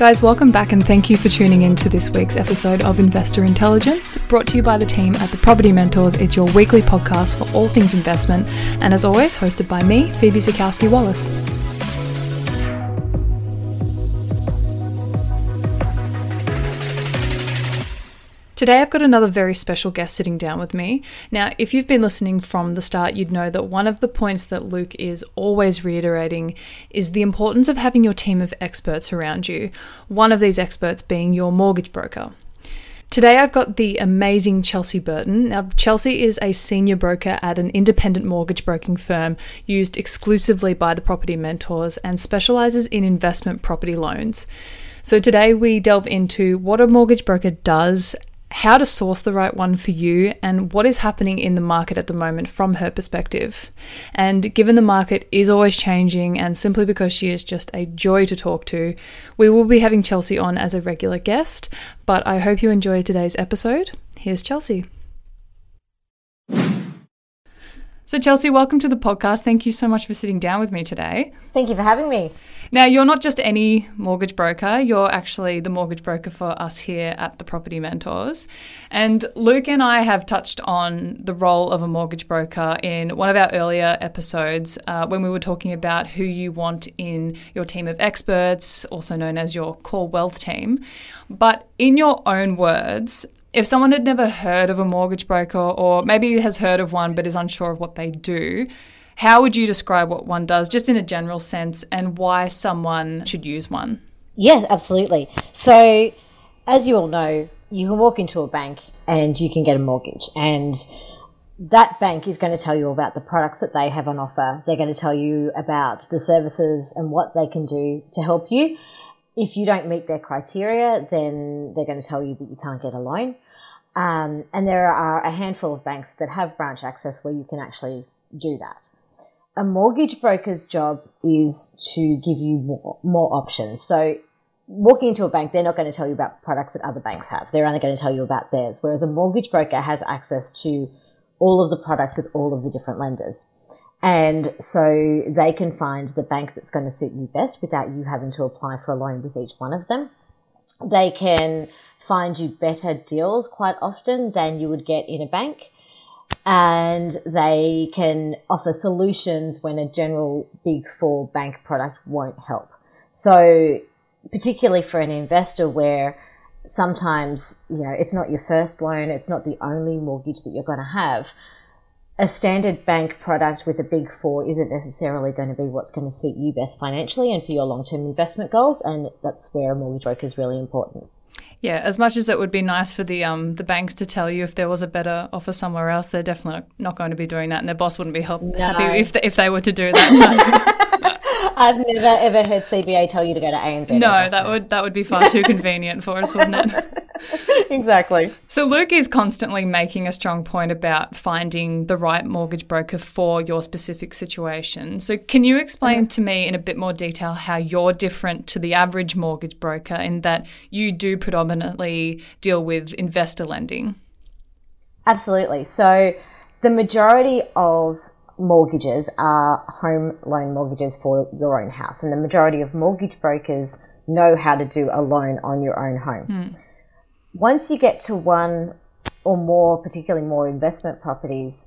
Guys, welcome back and thank you for tuning in to this week's episode of Investor Intelligence, brought to you by the team at the Property Mentors. It's your weekly podcast for all things investment, and as always, hosted by me, Phoebe Sikowski Wallace. Today, I've got another very special guest sitting down with me. Now, if you've been listening from the start, you'd know that one of the points that Luke is always reiterating is the importance of having your team of experts around you, one of these experts being your mortgage broker. Today, I've got the amazing Chelsea Burton. Now, Chelsea is a senior broker at an independent mortgage broking firm used exclusively by the property mentors and specializes in investment property loans. So, today we delve into what a mortgage broker does how to source the right one for you and what is happening in the market at the moment from her perspective. And given the market is always changing, and simply because she is just a joy to talk to, we will be having Chelsea on as a regular guest. But I hope you enjoy today's episode. Here's Chelsea. So, Chelsea, welcome to the podcast. Thank you so much for sitting down with me today. Thank you for having me. Now, you're not just any mortgage broker, you're actually the mortgage broker for us here at the Property Mentors. And Luke and I have touched on the role of a mortgage broker in one of our earlier episodes uh, when we were talking about who you want in your team of experts, also known as your core wealth team. But in your own words, if someone had never heard of a mortgage broker or maybe has heard of one but is unsure of what they do, how would you describe what one does, just in a general sense, and why someone should use one? Yes, absolutely. So, as you all know, you can walk into a bank and you can get a mortgage, and that bank is going to tell you about the products that they have on offer. They're going to tell you about the services and what they can do to help you if you don't meet their criteria, then they're going to tell you that you can't get a loan. Um, and there are a handful of banks that have branch access where you can actually do that. A mortgage broker's job is to give you more, more options. So walking into a bank, they're not going to tell you about products that other banks have. They're only going to tell you about theirs. Whereas a mortgage broker has access to all of the products with all of the different lenders. And so they can find the bank that's going to suit you best without you having to apply for a loan with each one of them. They can find you better deals quite often than you would get in a bank. And they can offer solutions when a general big four bank product won't help. So particularly for an investor where sometimes, you know, it's not your first loan, it's not the only mortgage that you're going to have a standard bank product with a big four isn't necessarily going to be what's going to suit you best financially and for your long term investment goals. And that's where a mortgage broker is really important. Yeah, as much as it would be nice for the um the banks to tell you if there was a better offer somewhere else, they're definitely not going to be doing that, and their boss wouldn't be help- no. happy if they, if they were to do that. I've never ever heard CBA tell you to go to ANZ. No, that would that would be far too convenient for us, wouldn't it? exactly. So Luke is constantly making a strong point about finding the right mortgage broker for your specific situation. So can you explain mm-hmm. to me in a bit more detail how you're different to the average mortgage broker in that you do predominantly deal with investor lending? Absolutely. So the majority of mortgages are home loan mortgages for your own house, and the majority of mortgage brokers know how to do a loan on your own home. Hmm. Once you get to one or more, particularly more investment properties,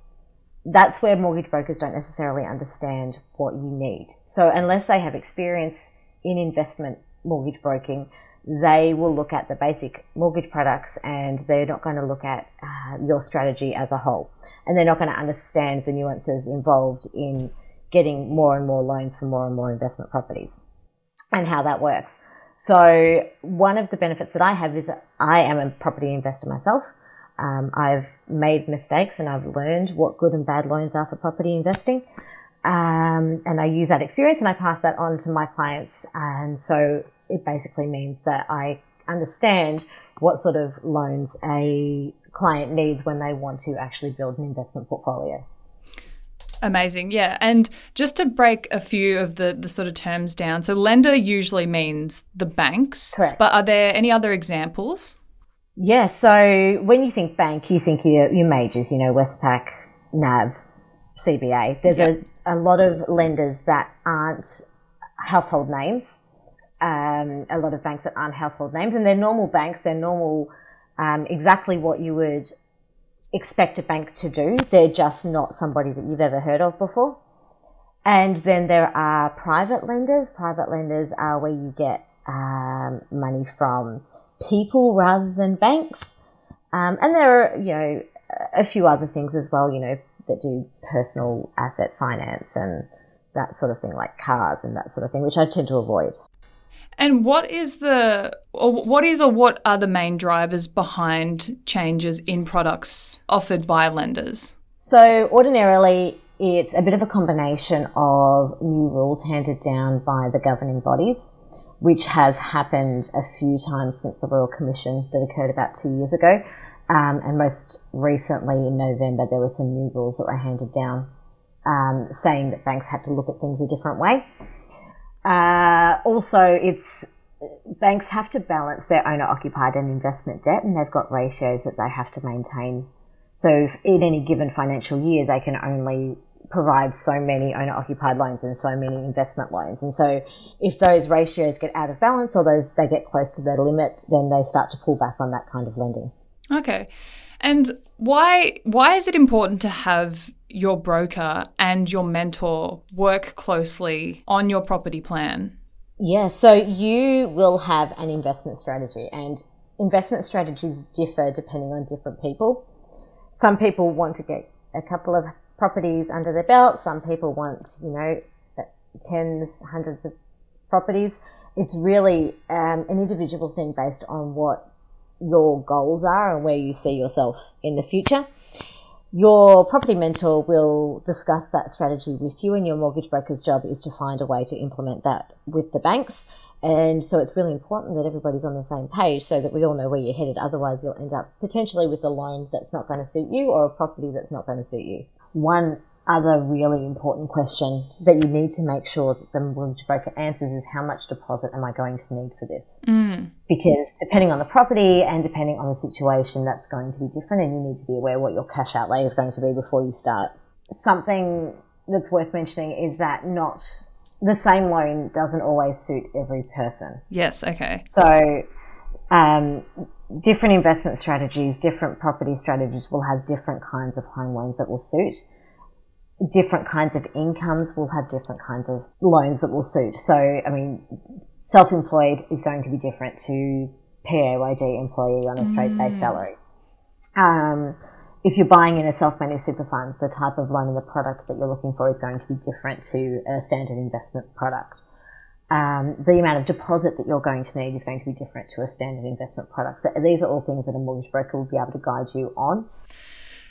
that's where mortgage brokers don't necessarily understand what you need. So unless they have experience in investment mortgage broking, they will look at the basic mortgage products and they're not going to look at uh, your strategy as a whole. And they're not going to understand the nuances involved in getting more and more loans for more and more investment properties and how that works. So one of the benefits that I have is that I am a property investor myself. Um, I've made mistakes and I've learned what good and bad loans are for property investing. Um, and I use that experience and I pass that on to my clients. And so it basically means that I understand what sort of loans a client needs when they want to actually build an investment portfolio. Amazing. Yeah. And just to break a few of the, the sort of terms down. So lender usually means the banks. Correct. But are there any other examples? Yeah. So when you think bank, you think your, your majors, you know, Westpac, NAB, CBA. There's yep. a, a lot of lenders that aren't household names um, a lot of banks that aren't household names, and they're normal banks. They're normal, um, exactly what you would expect a bank to do. They're just not somebody that you've ever heard of before. And then there are private lenders. Private lenders are where you get um, money from people rather than banks. Um, and there are, you know, a few other things as well, you know, that do personal asset finance and that sort of thing, like cars and that sort of thing, which I tend to avoid. And what is the, or what is, or what are the main drivers behind changes in products offered by lenders? So, ordinarily, it's a bit of a combination of new rules handed down by the governing bodies, which has happened a few times since the Royal Commission that occurred about two years ago. Um, and most recently in November, there were some new rules that were handed down um, saying that banks had to look at things a different way. Uh, also, it's banks have to balance their owner occupied and investment debt, and they've got ratios that they have to maintain. So, in any given financial year, they can only provide so many owner occupied loans and so many investment loans. And so, if those ratios get out of balance or those they get close to their limit, then they start to pull back on that kind of lending. Okay. And why why is it important to have your broker and your mentor work closely on your property plan? Yeah, so you will have an investment strategy, and investment strategies differ depending on different people. Some people want to get a couple of properties under their belt, some people want, you know, tens, hundreds of properties. It's really um, an individual thing based on what your goals are and where you see yourself in the future. Your property mentor will discuss that strategy with you, and your mortgage broker's job is to find a way to implement that with the banks. And so it's really important that everybody's on the same page so that we all know where you're headed. Otherwise, you'll end up potentially with a loan that's not going to suit you or a property that's not going to suit you. One other really important question that you need to make sure that the mortgage broker answers is how much deposit am I going to need for this? Mm. Because depending on the property and depending on the situation, that's going to be different, and you need to be aware what your cash outlay is going to be before you start. Something that's worth mentioning is that not the same loan doesn't always suit every person. Yes, okay. So, um, different investment strategies, different property strategies will have different kinds of home loans that will suit different kinds of incomes will have different kinds of loans that will suit. So, I mean, self-employed is going to be different to PAYG employee on a straight base mm. salary. Um, if you're buying in a self-managed super fund, the type of loan and the product that you're looking for is going to be different to a standard investment product. Um, the amount of deposit that you're going to need is going to be different to a standard investment product. So these are all things that a mortgage broker will be able to guide you on.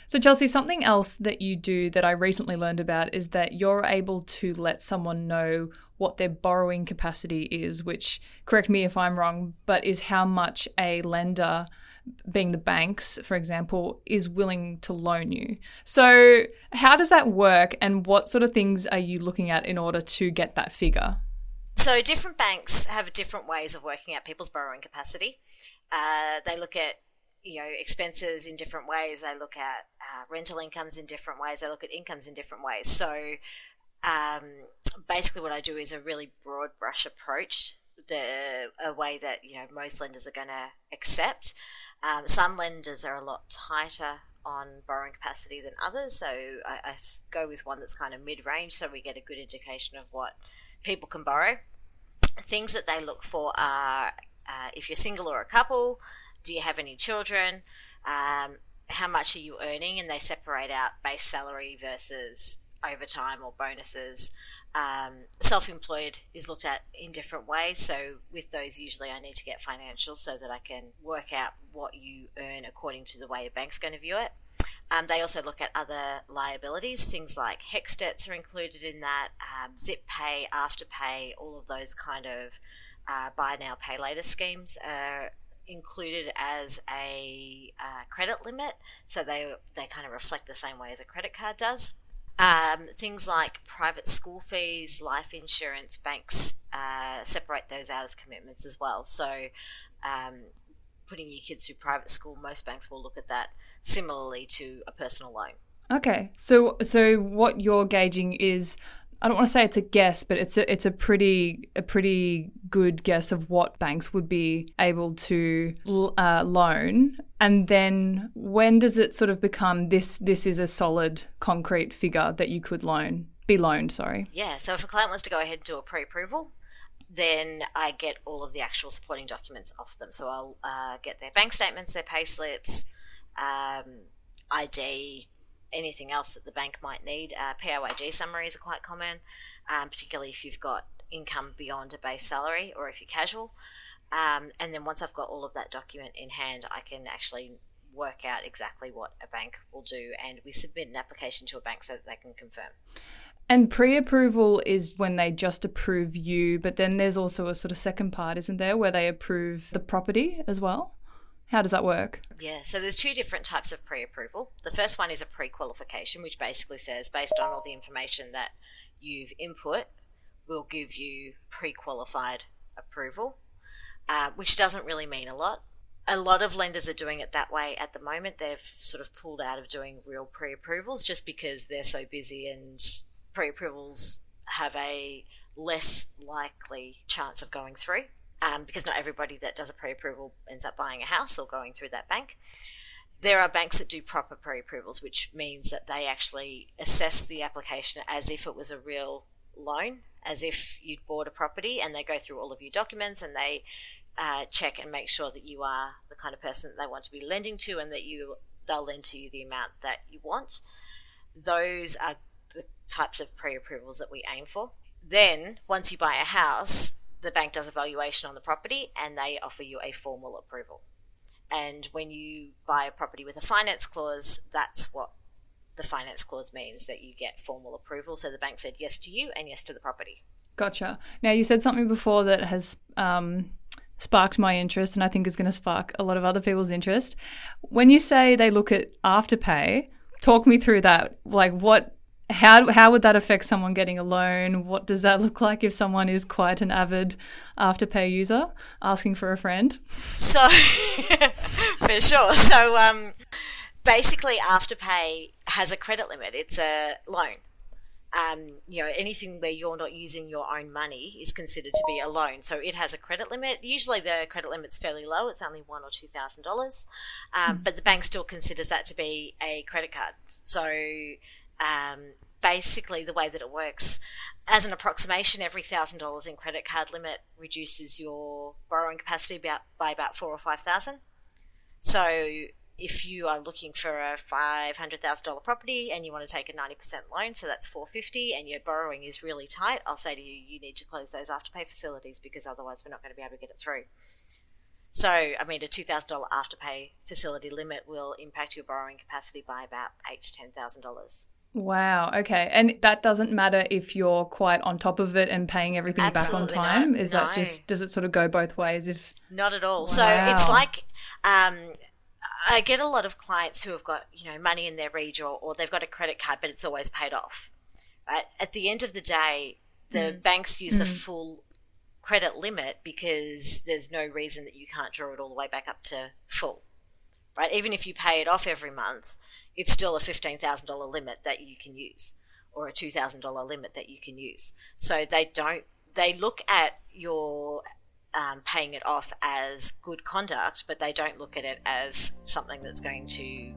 So, Chelsea, something else that you do that I recently learned about is that you're able to let someone know what their borrowing capacity is, which, correct me if I'm wrong, but is how much a lender, being the banks, for example, is willing to loan you. So, how does that work, and what sort of things are you looking at in order to get that figure? So, different banks have different ways of working out people's borrowing capacity. Uh, they look at you know expenses in different ways. They look at uh, rental incomes in different ways. They look at incomes in different ways. So um, basically, what I do is a really broad brush approach, the a way that you know most lenders are going to accept. Um, some lenders are a lot tighter on borrowing capacity than others, so I, I go with one that's kind of mid range, so we get a good indication of what people can borrow. Things that they look for are uh, if you're single or a couple, do you have any children? Um, how much are you earning? And they separate out base salary versus overtime or bonuses. Um, Self employed is looked at in different ways. So, with those, usually I need to get financials so that I can work out what you earn according to the way a bank's going to view it. Um, they also look at other liabilities, things like HECS debts are included in that, um, zip pay, afterpay, all of those kind of uh, buy now, pay later schemes are included as a uh, credit limit, so they they kind of reflect the same way as a credit card does. Um, things like private school fees, life insurance, banks uh, separate those out as commitments as well. So, um, putting your kids through private school, most banks will look at that similarly to a personal loan. Okay, so so what you're gauging is I don't want to say it's a guess, but it's a it's a pretty a pretty good guess of what banks would be able to uh, loan. And then when does it sort of become this this is a solid concrete figure that you could loan be loaned? Sorry. Yeah. So if a client wants to go ahead and do a pre-approval, then I get all of the actual supporting documents off them. So I'll uh, get their bank statements, their pay slips, um, ID, anything else that the bank might need. Uh, PAYG summaries are quite common, um, particularly if you've got income beyond a base salary or if you're casual. Um, and then once I've got all of that document in hand, I can actually work out exactly what a bank will do, and we submit an application to a bank so that they can confirm. And pre approval is when they just approve you, but then there's also a sort of second part, isn't there, where they approve the property as well? How does that work? Yeah, so there's two different types of pre approval. The first one is a pre qualification, which basically says, based on all the information that you've input, we'll give you pre qualified approval, uh, which doesn't really mean a lot. A lot of lenders are doing it that way at the moment. They've sort of pulled out of doing real pre approvals just because they're so busy and pre approvals have a less likely chance of going through um, because not everybody that does a pre approval ends up buying a house or going through that bank. There are banks that do proper pre approvals, which means that they actually assess the application as if it was a real loan, as if you'd bought a property, and they go through all of your documents and they uh, check and make sure that you are the kind of person that they want to be lending to and that you they'll lend to you the amount that you want. Those are the types of pre approvals that we aim for. Then, once you buy a house, the bank does a valuation on the property and they offer you a formal approval. And when you buy a property with a finance clause, that's what the finance clause means that you get formal approval. So the bank said yes to you and yes to the property. Gotcha. Now, you said something before that has um, sparked my interest and I think is going to spark a lot of other people's interest. When you say they look at afterpay, talk me through that. Like, what how how would that affect someone getting a loan? What does that look like if someone is quite an avid afterpay user asking for a friend? So for sure. So um, basically, afterpay has a credit limit. It's a loan. Um, you know, anything where you're not using your own money is considered to be a loan. So it has a credit limit. Usually the credit limit's fairly low. It's only one or two thousand um, dollars, mm. but the bank still considers that to be a credit card. So um, basically, the way that it works, as an approximation, every thousand dollars in credit card limit reduces your borrowing capacity about by about four or five thousand. So, if you are looking for a five hundred thousand dollar property and you want to take a ninety percent loan, so that's four fifty, and your borrowing is really tight, I'll say to you, you need to close those afterpay facilities because otherwise we're not going to be able to get it through. So, I mean, a two thousand dollar afterpay facility limit will impact your borrowing capacity by about eight to ten thousand dollars. Wow. Okay. And that doesn't matter if you're quite on top of it and paying everything Absolutely back on time. Is no. that just does it sort of go both ways? If not at all. Wow. So it's like um, I get a lot of clients who have got you know money in their reach or, or they've got a credit card, but it's always paid off. Right? At the end of the day, the mm. banks use mm. the full credit limit because there's no reason that you can't draw it all the way back up to full. Right? Even if you pay it off every month, it's still a $15,000 limit that you can use or a $2,000 limit that you can use. So they don't, they look at your um, paying it off as good conduct, but they don't look at it as something that's going to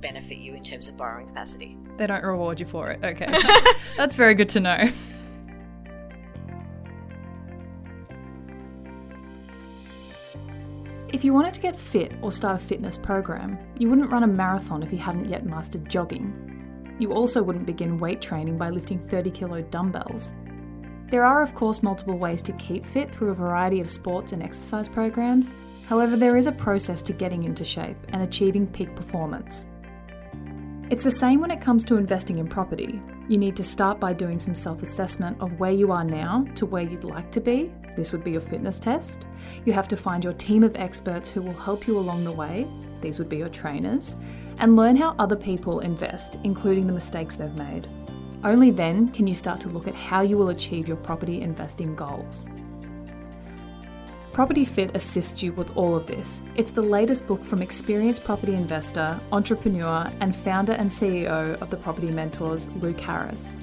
benefit you in terms of borrowing capacity. They don't reward you for it. Okay. that's very good to know. If you wanted to get fit or start a fitness program, you wouldn't run a marathon if you hadn't yet mastered jogging. You also wouldn't begin weight training by lifting 30 kilo dumbbells. There are, of course, multiple ways to keep fit through a variety of sports and exercise programs. However, there is a process to getting into shape and achieving peak performance. It's the same when it comes to investing in property. You need to start by doing some self assessment of where you are now to where you'd like to be this would be your fitness test. You have to find your team of experts who will help you along the way. These would be your trainers. And learn how other people invest, including the mistakes they've made. Only then can you start to look at how you will achieve your property investing goals. Property Fit assists you with all of this. It's the latest book from experienced property investor, entrepreneur, and founder and CEO of the Property Mentors, Luke Harris.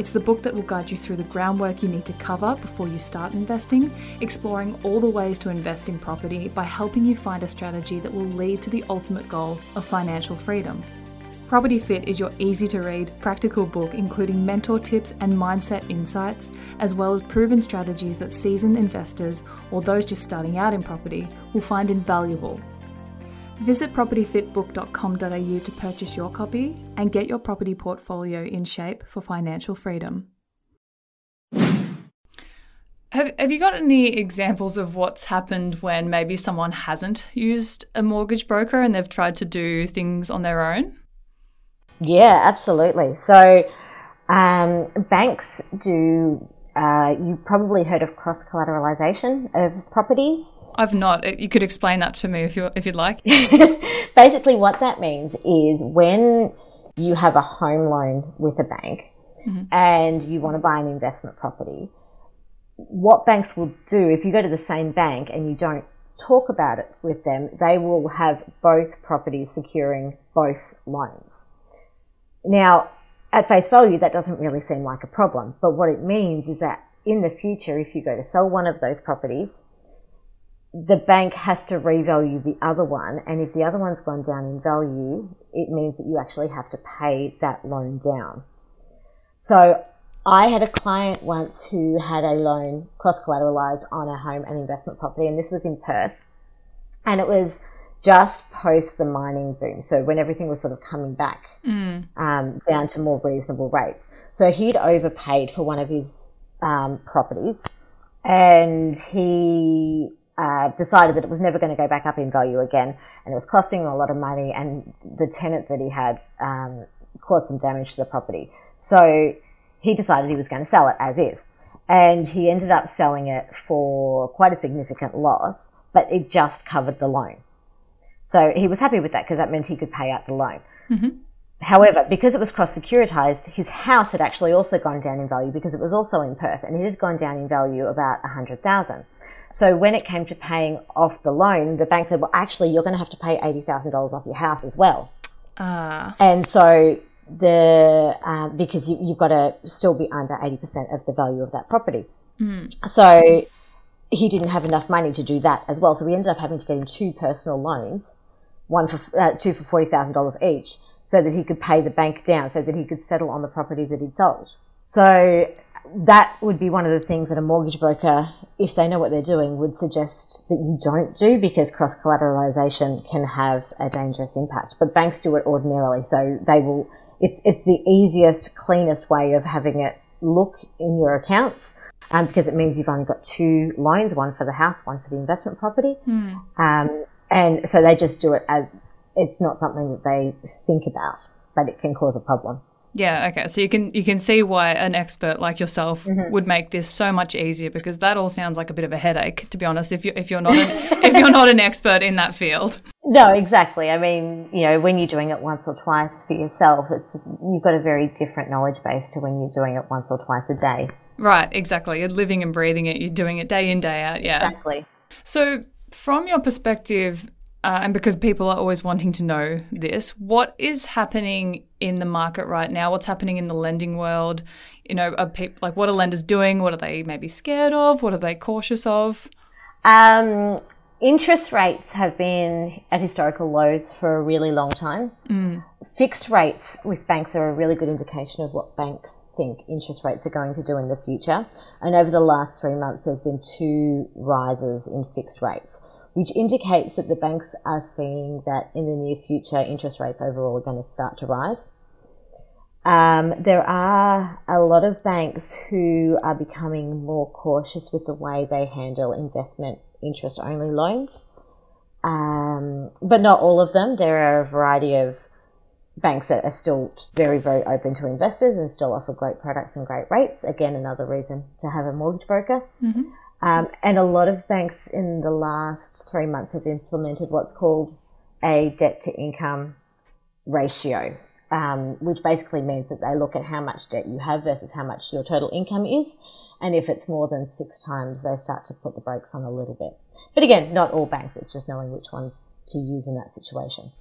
It's the book that will guide you through the groundwork you need to cover before you start investing, exploring all the ways to invest in property by helping you find a strategy that will lead to the ultimate goal of financial freedom. Property Fit is your easy to read, practical book including mentor tips and mindset insights, as well as proven strategies that seasoned investors or those just starting out in property will find invaluable Visit propertyfitbook.com.au to purchase your copy and get your property portfolio in shape for financial freedom. Have, have you got any examples of what's happened when maybe someone hasn't used a mortgage broker and they've tried to do things on their own? Yeah, absolutely. So, um, banks do, uh, you probably heard of cross collateralization of properties. I've not. You could explain that to me if you if you'd like. Basically, what that means is when you have a home loan with a bank mm-hmm. and you want to buy an investment property, what banks will do if you go to the same bank and you don't talk about it with them, they will have both properties securing both loans. Now, at face value, that doesn't really seem like a problem, but what it means is that in the future, if you go to sell one of those properties, the bank has to revalue the other one, and if the other one's gone down in value, it means that you actually have to pay that loan down. So I had a client once who had a loan cross collateralized on a home and investment property, and this was in Perth, and it was just post the mining boom, so when everything was sort of coming back mm. um, down to more reasonable rates. So he'd overpaid for one of his um, properties, and he uh, decided that it was never going to go back up in value again, and it was costing him a lot of money, and the tenant that he had um, caused some damage to the property. So he decided he was going to sell it as is, and he ended up selling it for quite a significant loss, but it just covered the loan. So he was happy with that because that meant he could pay out the loan. Mm-hmm. However, because it was cross securitized, his house had actually also gone down in value because it was also in Perth, and it had gone down in value about a hundred thousand. So when it came to paying off the loan, the bank said, well, actually, you're going to have to pay $80,000 off your house as well. Uh. And so the, uh, because you, have got to still be under 80% of the value of that property. Mm. So he didn't have enough money to do that as well. So we ended up having to get him two personal loans, one for, uh, two for $40,000 each so that he could pay the bank down so that he could settle on the property that he'd sold. So that would be one of the things that a mortgage broker, if they know what they're doing, would suggest that you don't do because cross collateralization can have a dangerous impact. But banks do it ordinarily, so they will. It's it's the easiest, cleanest way of having it look in your accounts. Um, because it means you've only got two loans, one for the house, one for the investment property. Mm. Um, and so they just do it as it's not something that they think about, but it can cause a problem. Yeah, okay. So you can you can see why an expert like yourself mm-hmm. would make this so much easier because that all sounds like a bit of a headache to be honest if you if you're not an, if you're not an expert in that field. No, exactly. I mean, you know, when you're doing it once or twice for yourself, it's you've got a very different knowledge base to when you're doing it once or twice a day. Right, exactly. You're living and breathing it. You're doing it day in day out. Yeah. Exactly. So, from your perspective, uh, and because people are always wanting to know this, what is happening in the market right now? What's happening in the lending world? You know, are like what are lenders doing? What are they maybe scared of? What are they cautious of? Um, interest rates have been at historical lows for a really long time. Mm. Fixed rates with banks are a really good indication of what banks think interest rates are going to do in the future. And over the last three months, there's been two rises in fixed rates which indicates that the banks are seeing that in the near future interest rates overall are going to start to rise. Um, there are a lot of banks who are becoming more cautious with the way they handle investment interest only loans. Um, but not all of them. There are a variety of banks that are still very, very open to investors and still offer great products and great rates. Again, another reason to have a mortgage broker. Mm-hmm. Um, and a lot of banks in the last three months have implemented what's called a debt to income ratio, um, which basically means that they look at how much debt you have versus how much your total income is. And if it's more than six times, they start to put the brakes on a little bit. But again, not all banks, it's just knowing which ones to use in that situation.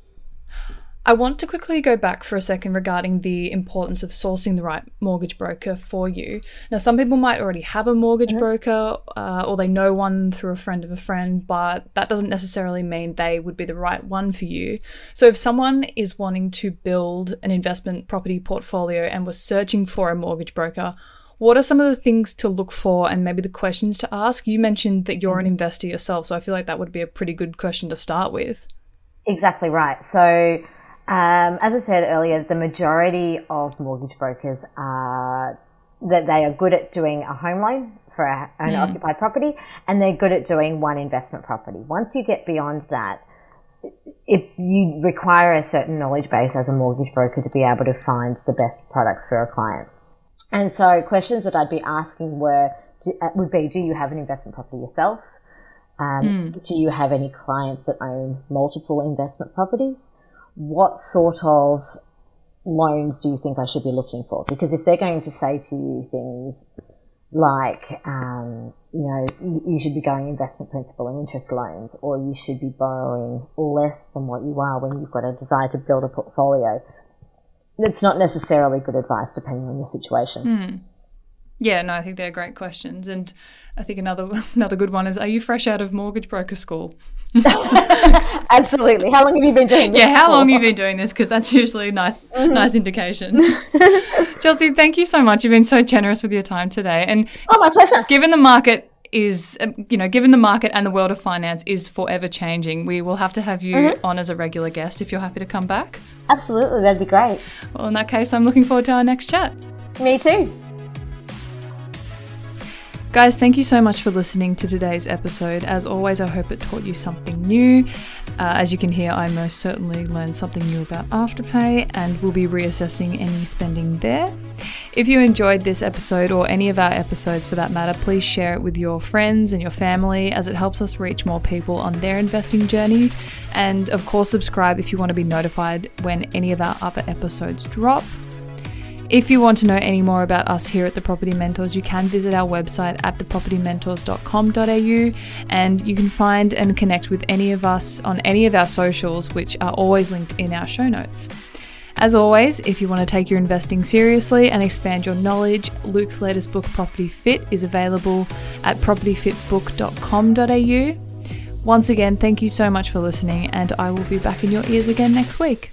I want to quickly go back for a second regarding the importance of sourcing the right mortgage broker for you. Now, some people might already have a mortgage mm-hmm. broker uh, or they know one through a friend of a friend, but that doesn't necessarily mean they would be the right one for you. So, if someone is wanting to build an investment property portfolio and was searching for a mortgage broker, what are some of the things to look for and maybe the questions to ask? You mentioned that you're an mm-hmm. investor yourself, so I feel like that would be a pretty good question to start with. Exactly right. So, um, as I said earlier, the majority of mortgage brokers are that they are good at doing a home loan for an mm. occupied property, and they're good at doing one investment property. Once you get beyond that, if you require a certain knowledge base as a mortgage broker to be able to find the best products for a client. And so, questions that I'd be asking were uh, would be: Do you have an investment property yourself? Um, mm. Do you have any clients that own multiple investment properties? what sort of loans do you think I should be looking for? Because if they're going to say to you things like, um, you know, you should be going investment principal and interest loans, or you should be borrowing less than what you are when you've got a desire to build a portfolio, it's not necessarily good advice depending on your situation. Mm. Yeah, no, I think they're great questions, and I think another another good one is: Are you fresh out of mortgage broker school? Absolutely. How long have you been doing this? Yeah, how for? long have you been doing this? Because that's usually a nice mm-hmm. nice indication. Chelsea, thank you so much. You've been so generous with your time today, and oh, my pleasure. Given the market is um, you know given the market and the world of finance is forever changing we will have to have you mm-hmm. on as a regular guest if you're happy to come back absolutely that'd be great well in that case i'm looking forward to our next chat me too Guys, thank you so much for listening to today's episode. As always, I hope it taught you something new. Uh, as you can hear, I most certainly learned something new about Afterpay and will be reassessing any spending there. If you enjoyed this episode or any of our episodes for that matter, please share it with your friends and your family as it helps us reach more people on their investing journey. And of course, subscribe if you want to be notified when any of our other episodes drop. If you want to know any more about us here at the Property Mentors, you can visit our website at thepropertymentors.com.au and you can find and connect with any of us on any of our socials, which are always linked in our show notes. As always, if you want to take your investing seriously and expand your knowledge, Luke's latest book, Property Fit, is available at propertyfitbook.com.au. Once again, thank you so much for listening, and I will be back in your ears again next week.